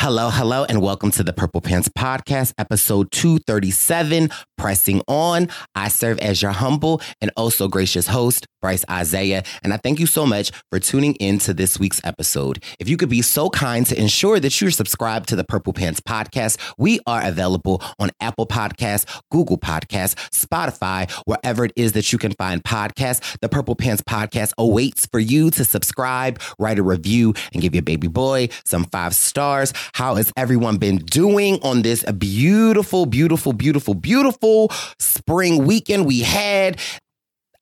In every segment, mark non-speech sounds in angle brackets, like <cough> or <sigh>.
Hello, hello, and welcome to the Purple Pants Podcast, episode 237, Pressing On. I serve as your humble and also gracious host, Bryce Isaiah, and I thank you so much for tuning in to this week's episode. If you could be so kind to ensure that you're subscribed to the Purple Pants Podcast, we are available on Apple Podcasts, Google Podcasts, Spotify, wherever it is that you can find podcasts. The Purple Pants Podcast awaits for you to subscribe, write a review, and give your baby boy some five stars. How has everyone been doing on this beautiful, beautiful, beautiful, beautiful spring weekend we had?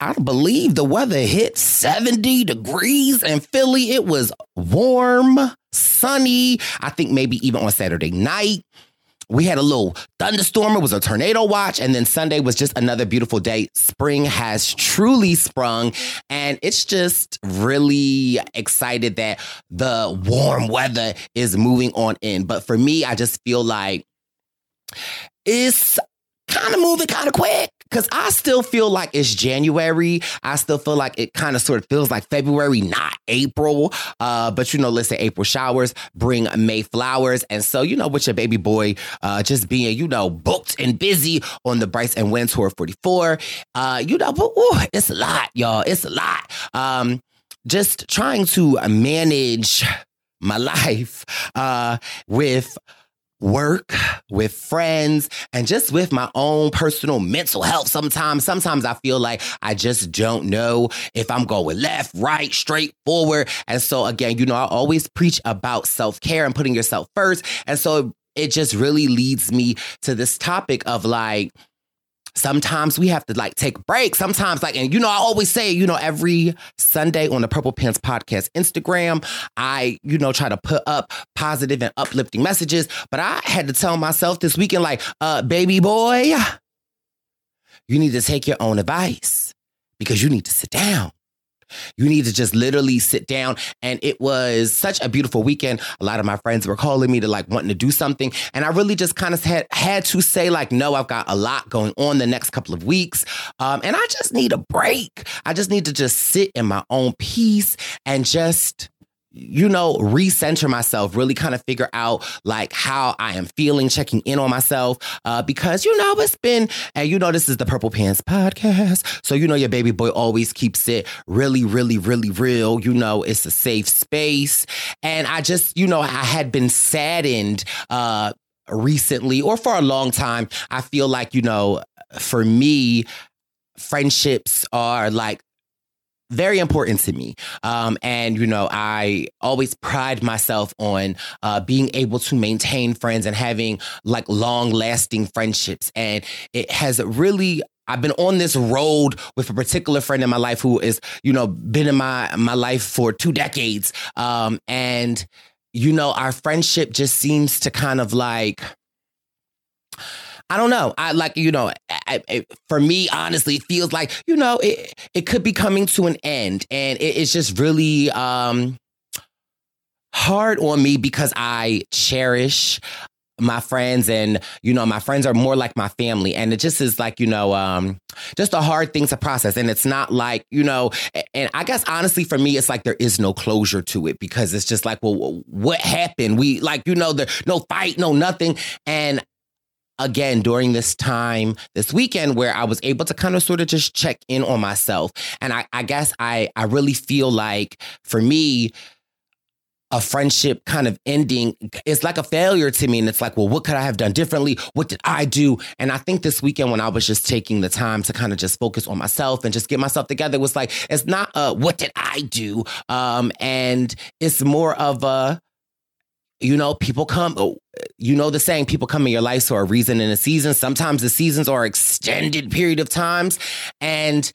I believe the weather hit 70 degrees in Philly. It was warm, sunny. I think maybe even on Saturday night. We had a little thunderstorm. It was a tornado watch. And then Sunday was just another beautiful day. Spring has truly sprung. And it's just really excited that the warm weather is moving on in. But for me, I just feel like it's kind of moving kind of quick because I still feel like it's January. I still feel like it kind of sort of feels like February, not April. Uh, but you know, say April showers bring May flowers. And so, you know, with your baby boy uh, just being, you know, booked and busy on the Bryce and Wynn Tour 44, uh, you know, but ooh, it's a lot, y'all. It's a lot. Um, just trying to manage my <laughs> life uh, with work, with friends, and just with my own personal mental health. Sometimes, sometimes I feel like I just don't know if I'm going left, right, straight, forward. And so again, you know, I always preach about self-care and putting yourself first. And so it just really leads me to this topic of like, Sometimes we have to like take breaks. Sometimes, like, and you know, I always say, you know, every Sunday on the Purple Pants Podcast Instagram, I, you know, try to put up positive and uplifting messages. But I had to tell myself this weekend, like, uh, baby boy, you need to take your own advice because you need to sit down. You need to just literally sit down. And it was such a beautiful weekend. A lot of my friends were calling me to like wanting to do something. And I really just kind of had, had to say, like, no, I've got a lot going on the next couple of weeks. Um, and I just need a break. I just need to just sit in my own peace and just you know, recenter myself, really kind of figure out like how I am feeling, checking in on myself. Uh, because, you know, it's been, and you know, this is the Purple Pants podcast. So, you know, your baby boy always keeps it really, really, really real. You know, it's a safe space. And I just, you know, I had been saddened, uh, recently or for a long time. I feel like, you know, for me, friendships are like very important to me. Um, and, you know, I always pride myself on uh, being able to maintain friends and having like long lasting friendships. And it has really I've been on this road with a particular friend in my life who is, you know, been in my my life for two decades. Um, and you know, our friendship just seems to kind of like I don't know. I like, you know, I, I, for me, honestly, it feels like, you know, it, it could be coming to an end. And it, it's just really um, hard on me because I cherish my friends and you know my friends are more like my family and it just is like you know um just a hard thing to process and it's not like you know and i guess honestly for me it's like there is no closure to it because it's just like well what happened we like you know there no fight no nothing and again during this time this weekend where I was able to kind of sort of just check in on myself. And I, I guess I I really feel like for me, a friendship kind of ending it's like a failure to me and it's like well what could i have done differently? What did i do? And i think this weekend when i was just taking the time to kind of just focus on myself and just get myself together was like it's not uh what did i do? Um and it's more of a you know, people come, oh, you know, the saying, people come in your life for a reason and a season. Sometimes the seasons are extended period of times. And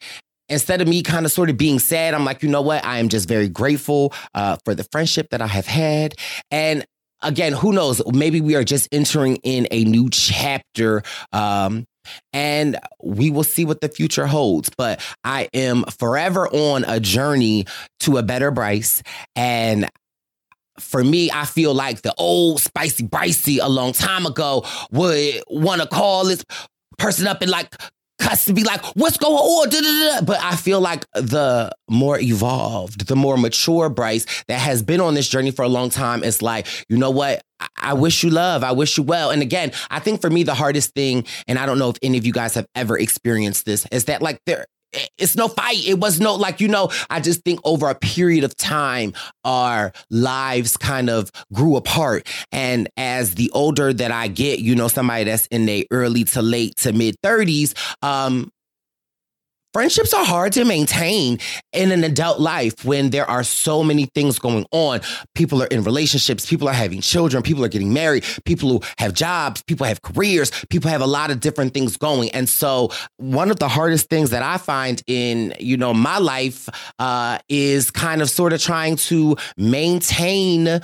instead of me kind of sort of being sad, I'm like, you know what? I am just very grateful uh, for the friendship that I have had. And again, who knows? Maybe we are just entering in a new chapter. Um, and we will see what the future holds. But I am forever on a journey to a better Bryce. And for me, I feel like the old spicy Brycey a long time ago would want to call this person up and like cuss to be like, what's going on? Da-da-da. But I feel like the more evolved, the more mature Bryce that has been on this journey for a long time is like, you know what? I, I wish you love. I wish you well. And again, I think for me, the hardest thing, and I don't know if any of you guys have ever experienced this, is that like there it's no fight. It was no, like, you know, I just think over a period of time, our lives kind of grew apart. And as the older that I get, you know, somebody that's in their early to late to mid 30s, um, Friendships are hard to maintain in an adult life when there are so many things going on. People are in relationships, people are having children, people are getting married, people who have jobs, people have careers, people have a lot of different things going. And so one of the hardest things that I find in, you know, my life uh, is kind of sort of trying to maintain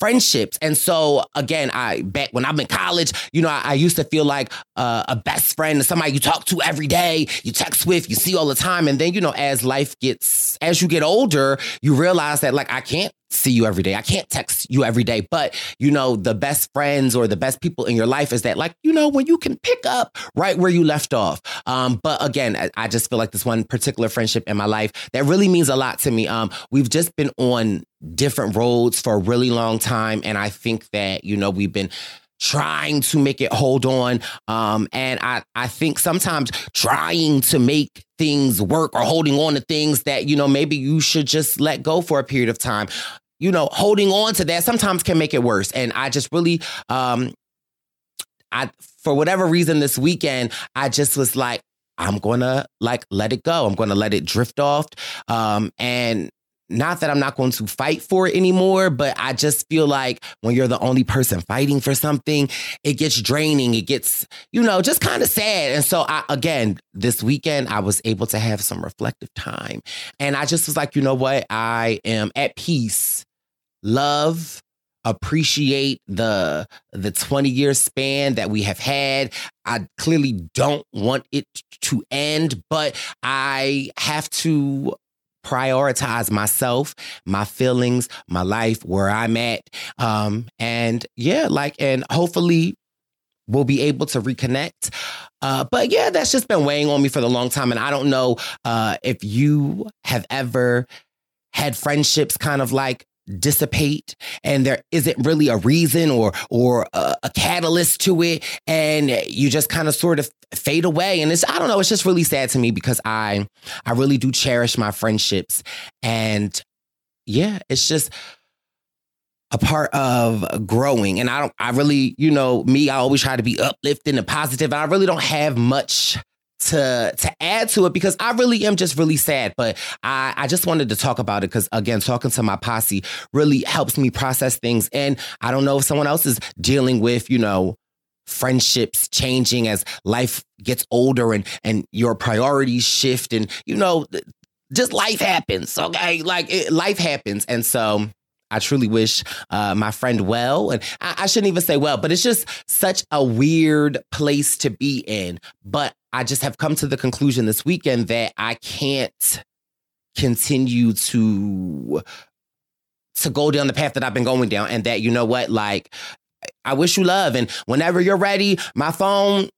friendships. And so again, I back when I'm in college, you know, I, I used to feel like uh, a best friend, somebody you talk to every day, you text with, you see all the time. And then, you know, as life gets, as you get older, you realize that like I can't see you every day. I can't text you every day, but you know, the best friends or the best people in your life is that like, you know, when you can pick up right where you left off. Um, but again, I, I just feel like this one particular friendship in my life that really means a lot to me. Um, we've just been on different roads for a really long time. And I think that, you know, we've been trying to make it hold on. Um, and I, I think sometimes trying to make things work or holding on to things that, you know, maybe you should just let go for a period of time. You know, holding on to that sometimes can make it worse. And I just really, um, I, for whatever reason this weekend, I just was like, I'm gonna like let it go. I'm gonna let it drift off. Um, and not that I'm not going to fight for it anymore, but I just feel like when you're the only person fighting for something, it gets draining. It gets, you know, just kind of sad. And so I, again, this weekend, I was able to have some reflective time. And I just was like, you know what? I am at peace, love, appreciate the the 20 year span that we have had i clearly don't want it to end but i have to prioritize myself, my feelings, my life, where I'm at. Um, and yeah, like, and hopefully we'll be able to reconnect. Uh, but yeah, that's just been weighing on me for the long time. And I don't know uh, if you have ever had friendships kind of like dissipate and there isn't really a reason or or a, a catalyst to it. And you just kind of sort of fade away. And it's I don't know it's just really sad to me because I I really do cherish my friendships. And yeah it's just a part of growing. And I don't I really you know me I always try to be uplifting and positive. And I really don't have much to to add to it because I really am just really sad. But I, I just wanted to talk about it because again, talking to my posse really helps me process things. And I don't know if someone else is dealing with, you know, friendships changing as life gets older and and your priorities shift and you know just life happens okay like it, life happens and so I truly wish uh, my friend well. And I, I, shouldn't even say well, but it's just such a weird place to be in. But I just have come to the conclusion this weekend that I can't continue to to go down the path that I've been going down and that you know what like I wish you love. And whenever you're ready my phone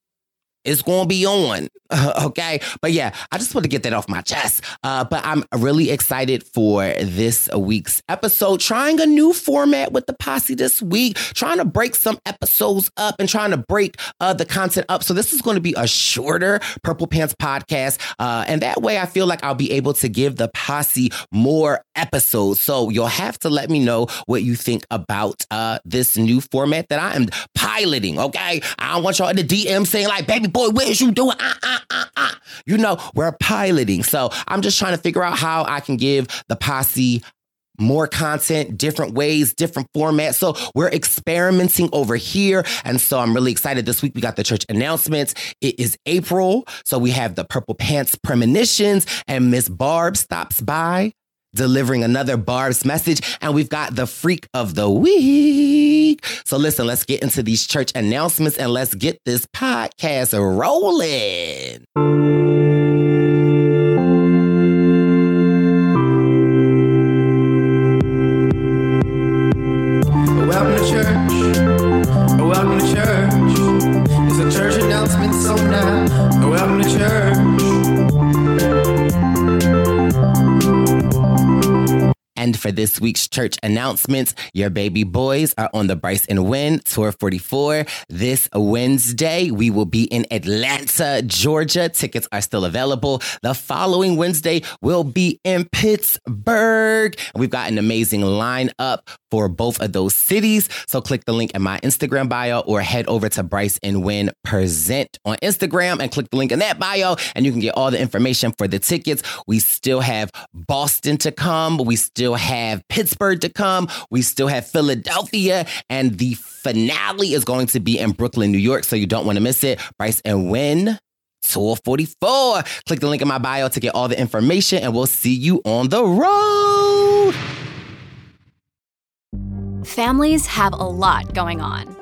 it's going to be on. <laughs> okay. But yeah, I just want to get that off my chest. Uh, but I'm really excited for this week's episode. Trying a new format with the posse this week, trying to break some episodes up and trying to break uh, the content up. So this is going to be a shorter Purple Pants podcast. Uh, and that way I feel like I'll be able to give the posse more episodes. So you'll have to let me know what you think about uh, this new format that I am piloting. Okay. I don't want y'all in the DM saying like, baby, boy, what is you doing? Uh, uh, uh, uh. You know, we're piloting. So I'm just trying to figure out how I can give the posse more content, different ways, different formats. So we're experimenting over here. And so I'm really excited. This week we got the church announcements. It is April. So we have the Purple Pants premonitions and Miss Barb stops by delivering another Barb's message. And we've got the freak of the week. So listen, let's get into these church announcements and let's get this podcast rolling. For this week's church announcements, your baby boys are on the Bryce and Win Tour 44. This Wednesday, we will be in Atlanta, Georgia. Tickets are still available. The following Wednesday, we'll be in Pittsburgh. We've got an amazing lineup for both of those cities. So click the link in my Instagram bio or head over to Bryce and Win Present on Instagram and click the link in that bio and you can get all the information for the tickets. We still have Boston to come. We still have Pittsburgh to come. We still have Philadelphia. And the finale is going to be in Brooklyn, New York. So you don't want to miss it. Bryce and Win. Tour 44. Click the link in my bio to get all the information, and we'll see you on the road. Families have a lot going on.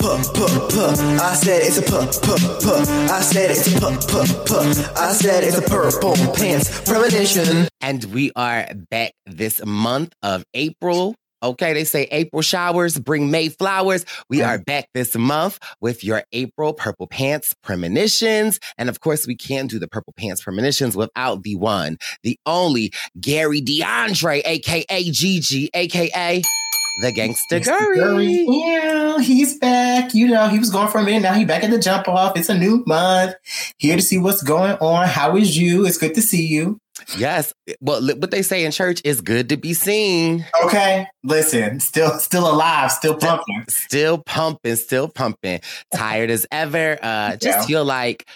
Puh, puh, puh. I said it's a puh, puh, puh. I said it's a puh, puh, puh. I said it's a purple pants premonition. And we are back this month of April. Okay, they say April showers bring May flowers. We mm. are back this month with your April Purple Pants premonitions. And of course, we can't do the Purple Pants premonitions without the one, the only Gary DeAndre, aka Gigi, aka the Gangsta Gurry. Yeah, he's back. You know, he was gone for a minute. Now he back at the jump off. It's a new month. Here to see what's going on. How is you? It's good to see you. Yes. Well, what they say in church is good to be seen. Okay. Listen, still still alive, still pumping. Still pumping, still pumping. Tired as ever. Uh <laughs> just Yeah. feel like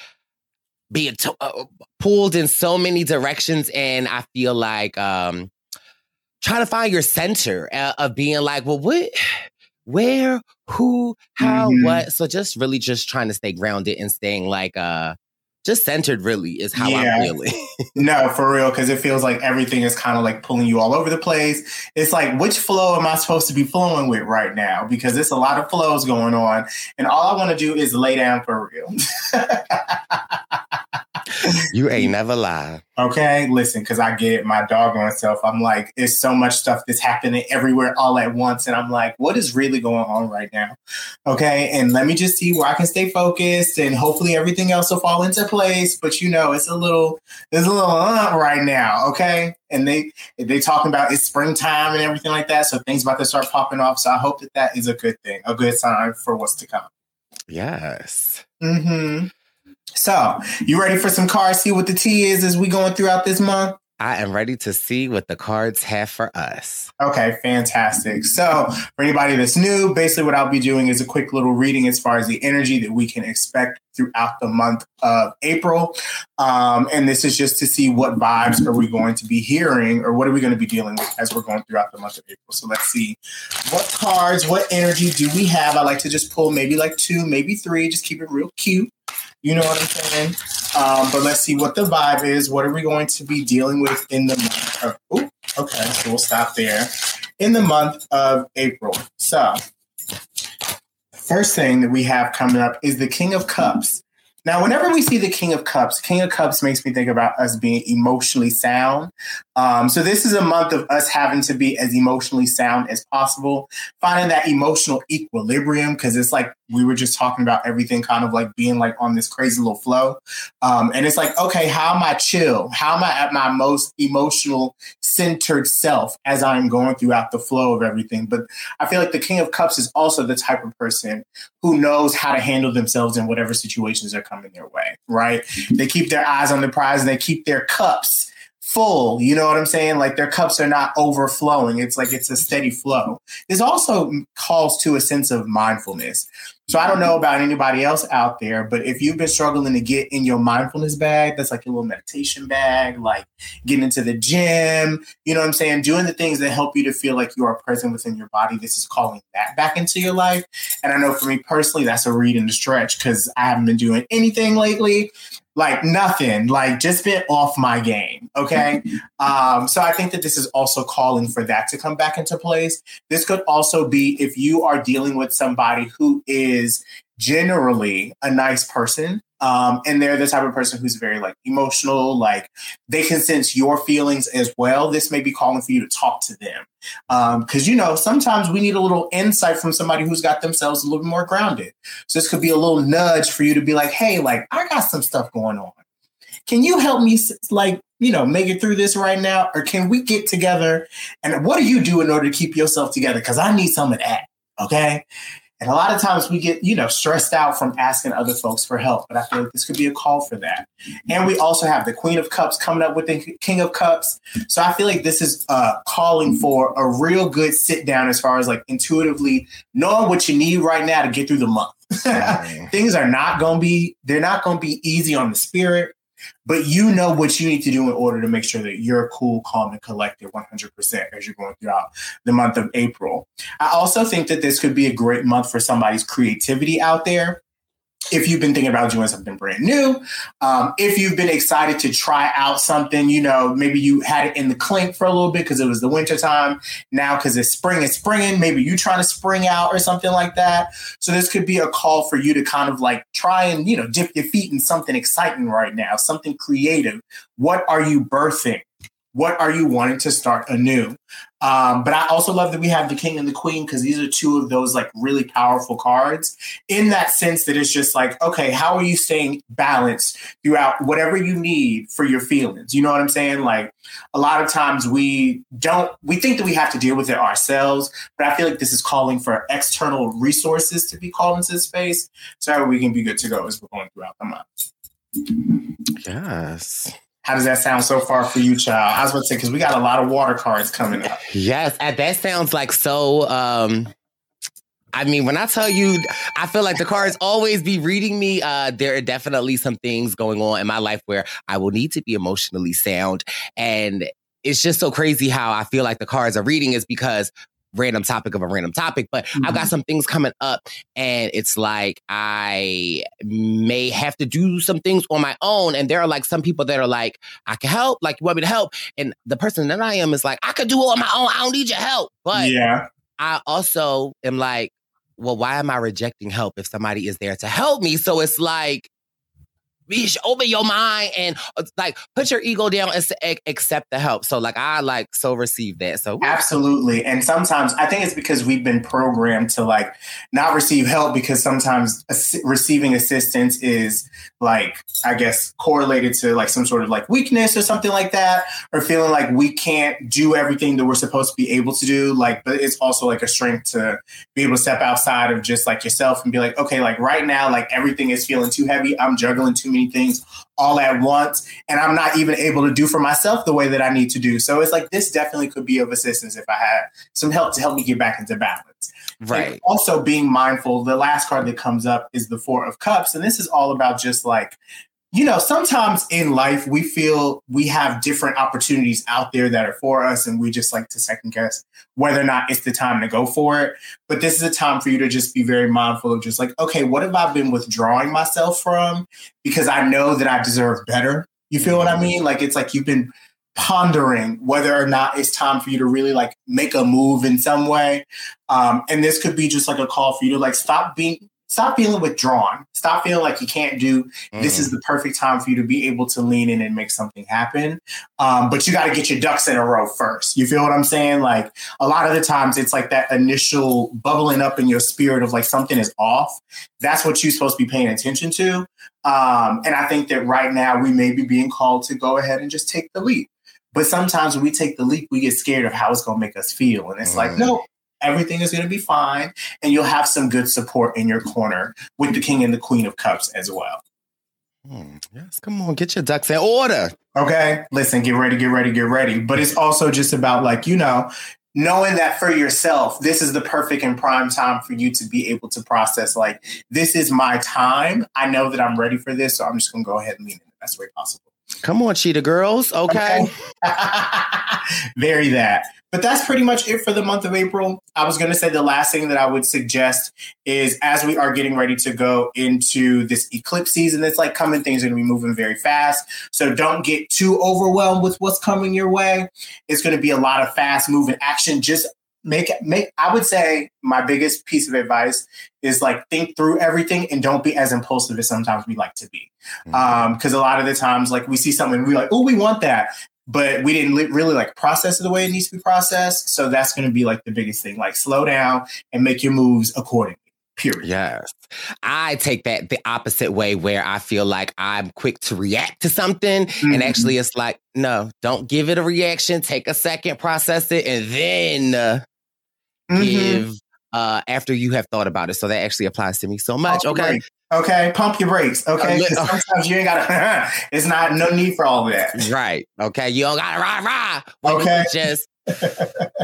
being to- uh, pulled in so many directions and I feel like um trying to find your center uh, of being like, well, what where, who, how, Mhm. what. So just really just trying to stay grounded and staying like uh just centered really is how Yeah. I'm feeling. <laughs> No, for real, because it feels like everything is kind of like pulling you all over the place. It's like, which flow am I supposed to be flowing with right now? Because there's a lot of flows going on, and all I want to do is lay down for real. <laughs> you ain't never lie. Okay, listen, because I get it, my doggone self. I'm like, there's so much stuff that's happening everywhere all at once, and I'm like, what is really going on right now? Okay, and let me just see where I can stay focused, and hopefully everything else will fall into place. But you know, it's a little, there's a little uh, right now. Okay, and they they talking about it's springtime and everything like that, so things about to start popping off. So I hope that that is a good thing, a good sign for what's to come. Yes. hmm So, you ready for some cards? See what the tea is as we going throughout this month. I am ready to see what the cards have for us. Okay, fantastic. So, for anybody that's new, basically what I'll be doing is a quick little reading as far as the energy that we can expect throughout the month of April. Um, and this is just to see what vibes are we going to be hearing or what are we going to be dealing with as we're going throughout the month of April. So, let's see what cards, what energy do we have? I like to just pull maybe like two, maybe three, just keep it real cute. You know what I'm saying? Um, but let's see what the vibe is. What are we going to be dealing with in the month of? Ooh, okay, so we'll stop there. In the month of April. So, first thing that we have coming up is the King of Cups. Now, whenever we see the King of Cups, King of Cups makes me think about us being emotionally sound. Um, so, this is a month of us having to be as emotionally sound as possible, finding that emotional equilibrium, because it's like we were just talking about everything kind of like being like on this crazy little flow. Um, and it's like, okay, how am I chill? How am I at my most emotional centered self as I'm going throughout the flow of everything? But I feel like the King of Cups is also the type of person who knows how to handle themselves in whatever situations are coming their way, right? They keep their eyes on the prize and they keep their cups full. You know what I'm saying? Like their cups are not overflowing. It's like it's a steady flow. This also calls to a sense of mindfulness. So I don't know about anybody else out there, but if you've been struggling to get in your mindfulness bag, that's like your little meditation bag, like getting into the gym, you know what I'm saying? Doing the things that help you to feel like you are present within your body. This is calling that back into your life. And I know for me personally, that's a read and a stretch because I haven't been doing anything lately like nothing like just been off my game okay? <laughs> Um so i think that this is also calling for that to come back into place. This could also be if you are dealing with somebody who is generally a nice person Um, and they're the type of person who's very like emotional, like they can sense your feelings as well. This may be calling for you to talk to them. Um, cause you know, sometimes we need a little insight from somebody who's got themselves a little more grounded. So this could be a little nudge for you to be like, Hey, like I got some stuff going on. Can you help me like, you know, make it through this right now? Or can we get together? And what do you do in order to keep yourself together? Cause I need some of that. Okay. And a lot of times we get, you know, stressed out from asking other folks for help. But I feel like this could be a call for that. And we also have the Queen of Cups coming up with the King of Cups. So I feel like this is uh, calling for a real good sit down as far as like intuitively knowing what you need right now to get through the month. <laughs> Things are not going to be, they're not going to be easy on the spirit but you know what you need to do in order to make sure that you're cool, calm, and collected 100% as you're going throughout the month of April. I also think that this could be a great month for somebody's creativity out there if you've been thinking about doing something brand new, um, if you've been excited to try out something, you know, maybe you had it in the clink for a little bit because it was the winter time. Now, because it's spring, it's springing. Maybe you trying to spring out or something like that. So this could be a call for you to kind of like try and you know dip your feet in something exciting right now, something creative. What are you birthing? What are you wanting to start anew? Um, but I also love that we have the king and the queen because these are two of those like really powerful cards in that sense that it's just like, okay, how are you staying balanced throughout whatever you need for your feelings? You know what I'm saying? Like a lot of times we don't, we think that we have to deal with it ourselves, but I feel like this is calling for external resources to be called into space so that we can be good to go as we're going throughout the month. Yes. How does that sound so far for you, child? I was about to say because we got a lot of water cards coming up. Yes, that sounds like so. um I mean, when I tell you, I feel like the cards always be reading me. Uh, there are definitely some things going on in my life where I will need to be emotionally sound, and it's just so crazy how I feel like the cards are reading is because random topic of a random topic, but mm-hmm. I've got some things coming up and it's like I may have to do some things on my own. And there are like some people that are like, I can help, like you want me to help. And the person that I am is like, I could do it on my own. I don't need your help. But yeah. I also am like, well, why am I rejecting help if somebody is there to help me? So it's like, open your mind and uh, like put your ego down and accept the help. So like I like so receive that. So absolutely. And sometimes I think it's because we've been programmed to like not receive help because sometimes receiving assistance is like I guess correlated to like some sort of like weakness or something like that, or feeling like we can't do everything that we're supposed to be able to do. Like, but it's also like a strength to be able to step outside of just like yourself and be like, okay, like right now, like everything is feeling too heavy. I'm juggling too many things all at once and I'm not even able to do for myself the way that I need to do. So it's like this definitely could be of assistance if I had some help to help me get back into balance. Right. Like also being mindful, the last card that comes up is the 4 of cups and this is all about just like you know, sometimes in life we feel we have different opportunities out there that are for us, and we just like to second guess whether or not it's the time to go for it. But this is a time for you to just be very mindful of just like, okay, what have I been withdrawing myself from because I know that I deserve better? You feel what I mean? Like it's like you've been pondering whether or not it's time for you to really like make a move in some way. Um, and this could be just like a call for you to like stop being stop feeling withdrawn. Stop feeling like you can't do. Mm. This is mm. the perfect time for you to be able to lean in and make something happen. Um, but you got to get your ducks in a row first. You feel what I'm saying? Like a lot of the times, it's like that initial bubbling up in your spirit of like something is off. That's what you're supposed to be paying attention to. Um, and I think that right now we may be being called to go ahead and just take the leap. But sometimes when we take the leap, we get scared of how it's going to make us feel. And it's mm. like, no, everything is going to be fine and you'll have some good support in your corner with the king and the queen of cups as well. Hmm, yes come on get your ducks in order. Okay listen get ready get ready get ready. But it's also just about like you know knowing that for yourself this is the perfect and prime time for you to be able to process like this is my time. I know that i'm ready for this so i'm just going to go ahead and lean in the best way possible Come on, cheetah girls. Okay. Very <laughs> that. But that's pretty much it for the month of April. I was going to say the last thing that I would suggest is as we are getting ready to go into this eclipse season that's like coming, things are going to be moving very fast. So don't get too overwhelmed with what's coming your way. It's going to be a lot of fast moving action. Just make make I would say my biggest piece of advice is like think through everything and don't be as impulsive as sometimes we like to be. Mm-hmm. Um, because a lot of the times like we see something and we're like, oh, we want that. But we didn't li- really like process it the way it needs to be processed. So that's going to be like the biggest thing. Like slow down and make your moves accordingly. Period. Yes. I take that the opposite way where I feel like I'm quick to react to something. Mm-hmm. And actually, it's like, no, don't give it a reaction. Take a second, process it, and then uh, Mm-hmm. give uh, after you have thought about it. So that actually applies to me so much. Pump Okay. Okay. Pump your brakes. Okay. Li- sometimes you ain't got to, <laughs> it's not, no need for all that. Right. Okay. You don't gotta rah rah. When Okay. Just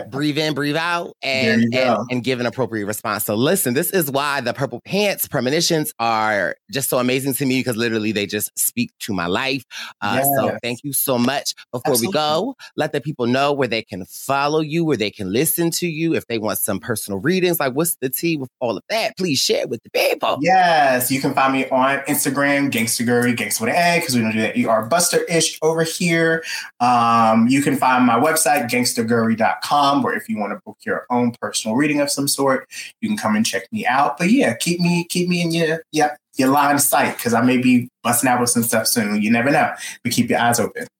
breathe in, breathe out, and, and and give an appropriate response. So listen, this is why the purple pants premonitions are just so amazing to me because literally they just speak to my life. Uh, So thank you so much. Before we go, let the people know where they can follow you, where they can listen to you, if they want some personal readings. Like what's the tea with all of that? Please share with the people. Yes, you can find me on Instagram, Gangsta Gurry, Gangsta with an A, because we don't do that ER Buster ish over here. Um, you can find my website, gangstagurry.com, where if you want to book your own personal reading of some sort, you can come and check me out. But yeah, keep me keep me in your yeah, your line of sight because I may be busting out with some stuff soon. You never know. But keep your eyes open. <laughs>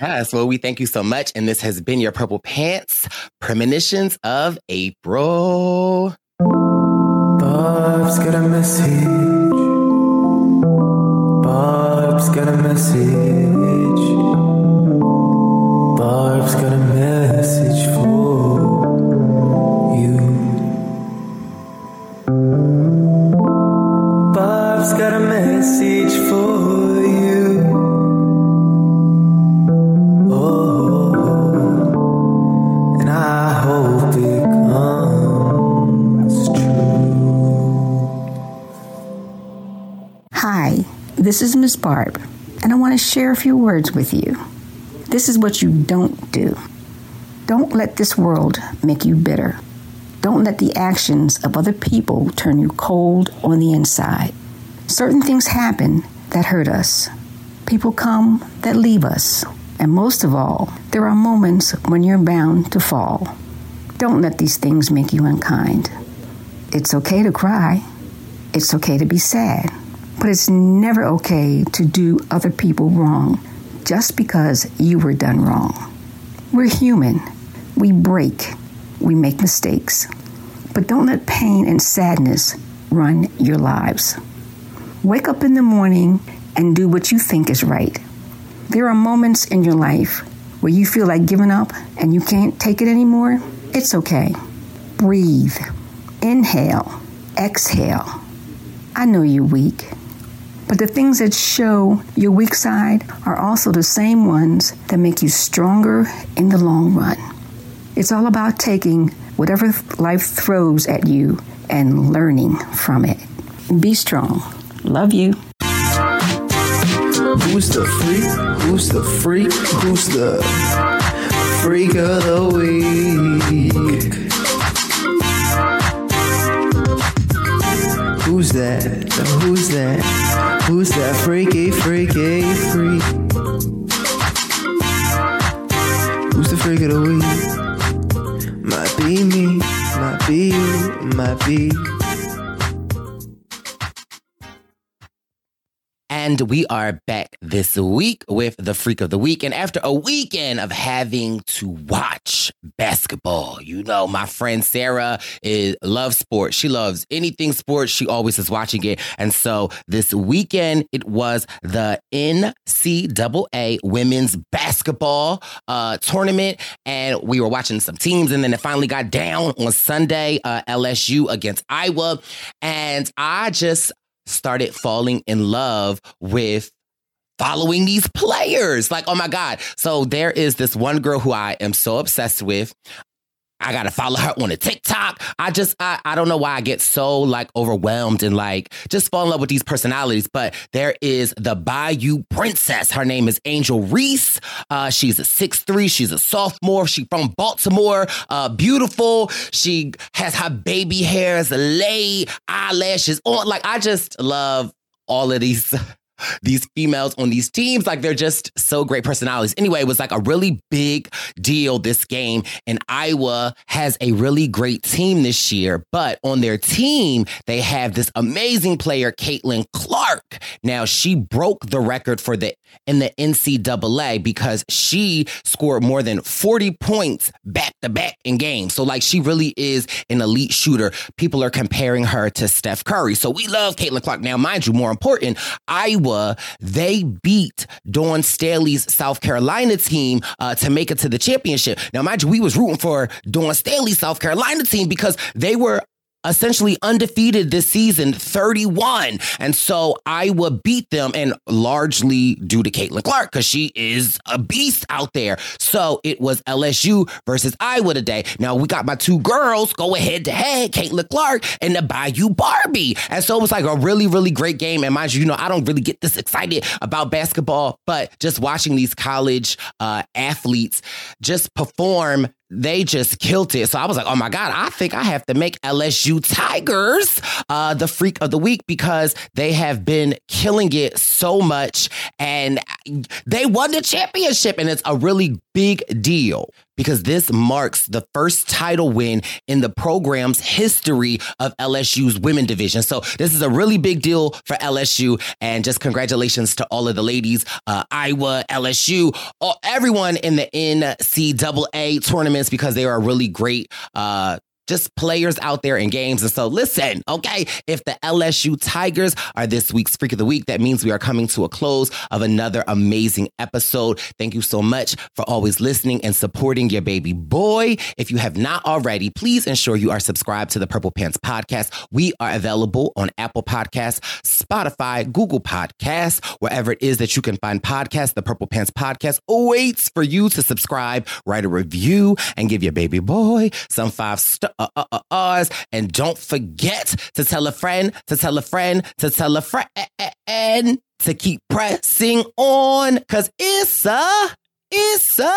Yes, well, we thank you so much. And this has been your Purple Pants Premonitions of April. Barb's got a message. Barb's got a message. Few words with you. This is what you don't do. Don't let this world make you bitter. Don't let the actions of other people turn you cold on the inside. Certain things happen that hurt us. People come that leave us. And most of all, there are moments when you're bound to fall. Don't let these things make you unkind. It's okay to cry. It's okay to be sad. But it's never okay to do other people wrong just because you were done wrong. We're human. We break. We make mistakes. But don't let pain and sadness run your lives. Wake up in the morning and do what you think is right. There are moments in your life where you feel like giving up and you can't take it anymore. It's okay. Breathe. Inhale. Exhale. I know you're weak. But the things that show your weak side are also the same ones that make you stronger in the long run. It's all about taking whatever life throws at you and learning from it. Be strong. Love you. Who's the freak? Who's the freak? Who's the freak of the week? Who's that? Who's that? Who's that freaky, freaky, freak? Who's the freak of the week? Might be me, might be you, might be. And we are back this week with the Freak of the Week. And after a weekend of having to watch basketball, you know, my friend Sarah is loves sports. She loves anything sports. She always is watching it. And so this weekend, it was the NCAA women's basketball uh, tournament. And we were watching some teams. And then it finally got down on Sunday, uh, LSU against Iowa. And I just started falling in love with following these players. Like, oh my God. So there is this one girl who I am so obsessed with. I gotta follow her on a TikTok. I just, I, I don't know why I get so like overwhelmed and like just fall in love with these personalities. But there is the Bayou Princess. Her name is Angel Reese. Uh, she's a six three. She's a sophomore. She from Baltimore. Uh, beautiful. She has her baby hairs laid, eyelashes on. Like I just love all of these <laughs> these females on these teams. Like they're just so great personalities. Anyway, it was like a really big deal this game. And Iowa has a really great team this year. But on their team, they have this amazing player, Caitlin Clark. Now she broke the record for the in the NCAA because she scored more than 40 points back to back in games. So like she really is an elite shooter. People are comparing her to Steph Curry. So we love Caitlin Clark. Now, mind you, more important, Iowa, they beat Dawn Staley's South Carolina team uh, to make it to the championship. Now, mind you, we was rooting for Dawn Staley's South Carolina team because they were essentially undefeated this season, 31. And so Iowa beat them and largely due to Caitlin Clark because she is a beast out there. So it was LSU versus Iowa today. Now we got my two girls go head to head, Caitlin Clark and the Bayou Barbie. And so it was like a really, really great game. And mind you, you know, I don't really get this excited about basketball, but just watching these college uh, athletes just perform they just killed it. So I was like, oh my God, I think I have to make LSU Tigers uh, the freak of the week because they have been killing it so much and they won the championship. And it's a really big deal because this marks the first title win in the program's history of LSU's women division. So this is a really big deal for LSU. And just congratulations to all of the ladies, uh, Iowa, LSU, all, everyone in the NCAA tournaments because they are a really great uh, just players out there in games. And so, listen, okay, if the LSU Tigers are this week's Freak of the Week, that means we are coming to a close of another amazing episode. Thank you so much for always listening and supporting your baby boy. If you have not already, please ensure you are subscribed to the Purple Pants Podcast. We are available on Apple Podcasts, Spotify, Google Podcasts, wherever it is that you can find podcasts. The Purple Pants Podcast awaits for you to subscribe, write a review, and give your baby boy some five stars uh, uh, uh, uhs. And don't forget to tell a friend, to tell a friend, to tell a friend and to keep pressing on. Cause it's a, it's a,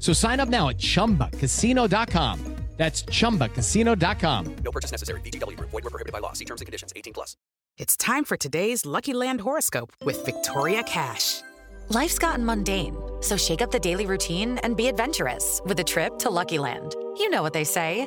So sign up now at chumbacasino.com. That's chumbacasino.com. No purchase necessary. VGW Group. Void were prohibited by law. See terms and conditions. 18 plus. It's time for today's Lucky Land horoscope with Victoria Cash. Life's gotten mundane, so shake up the daily routine and be adventurous with a trip to Lucky Land. You know what they say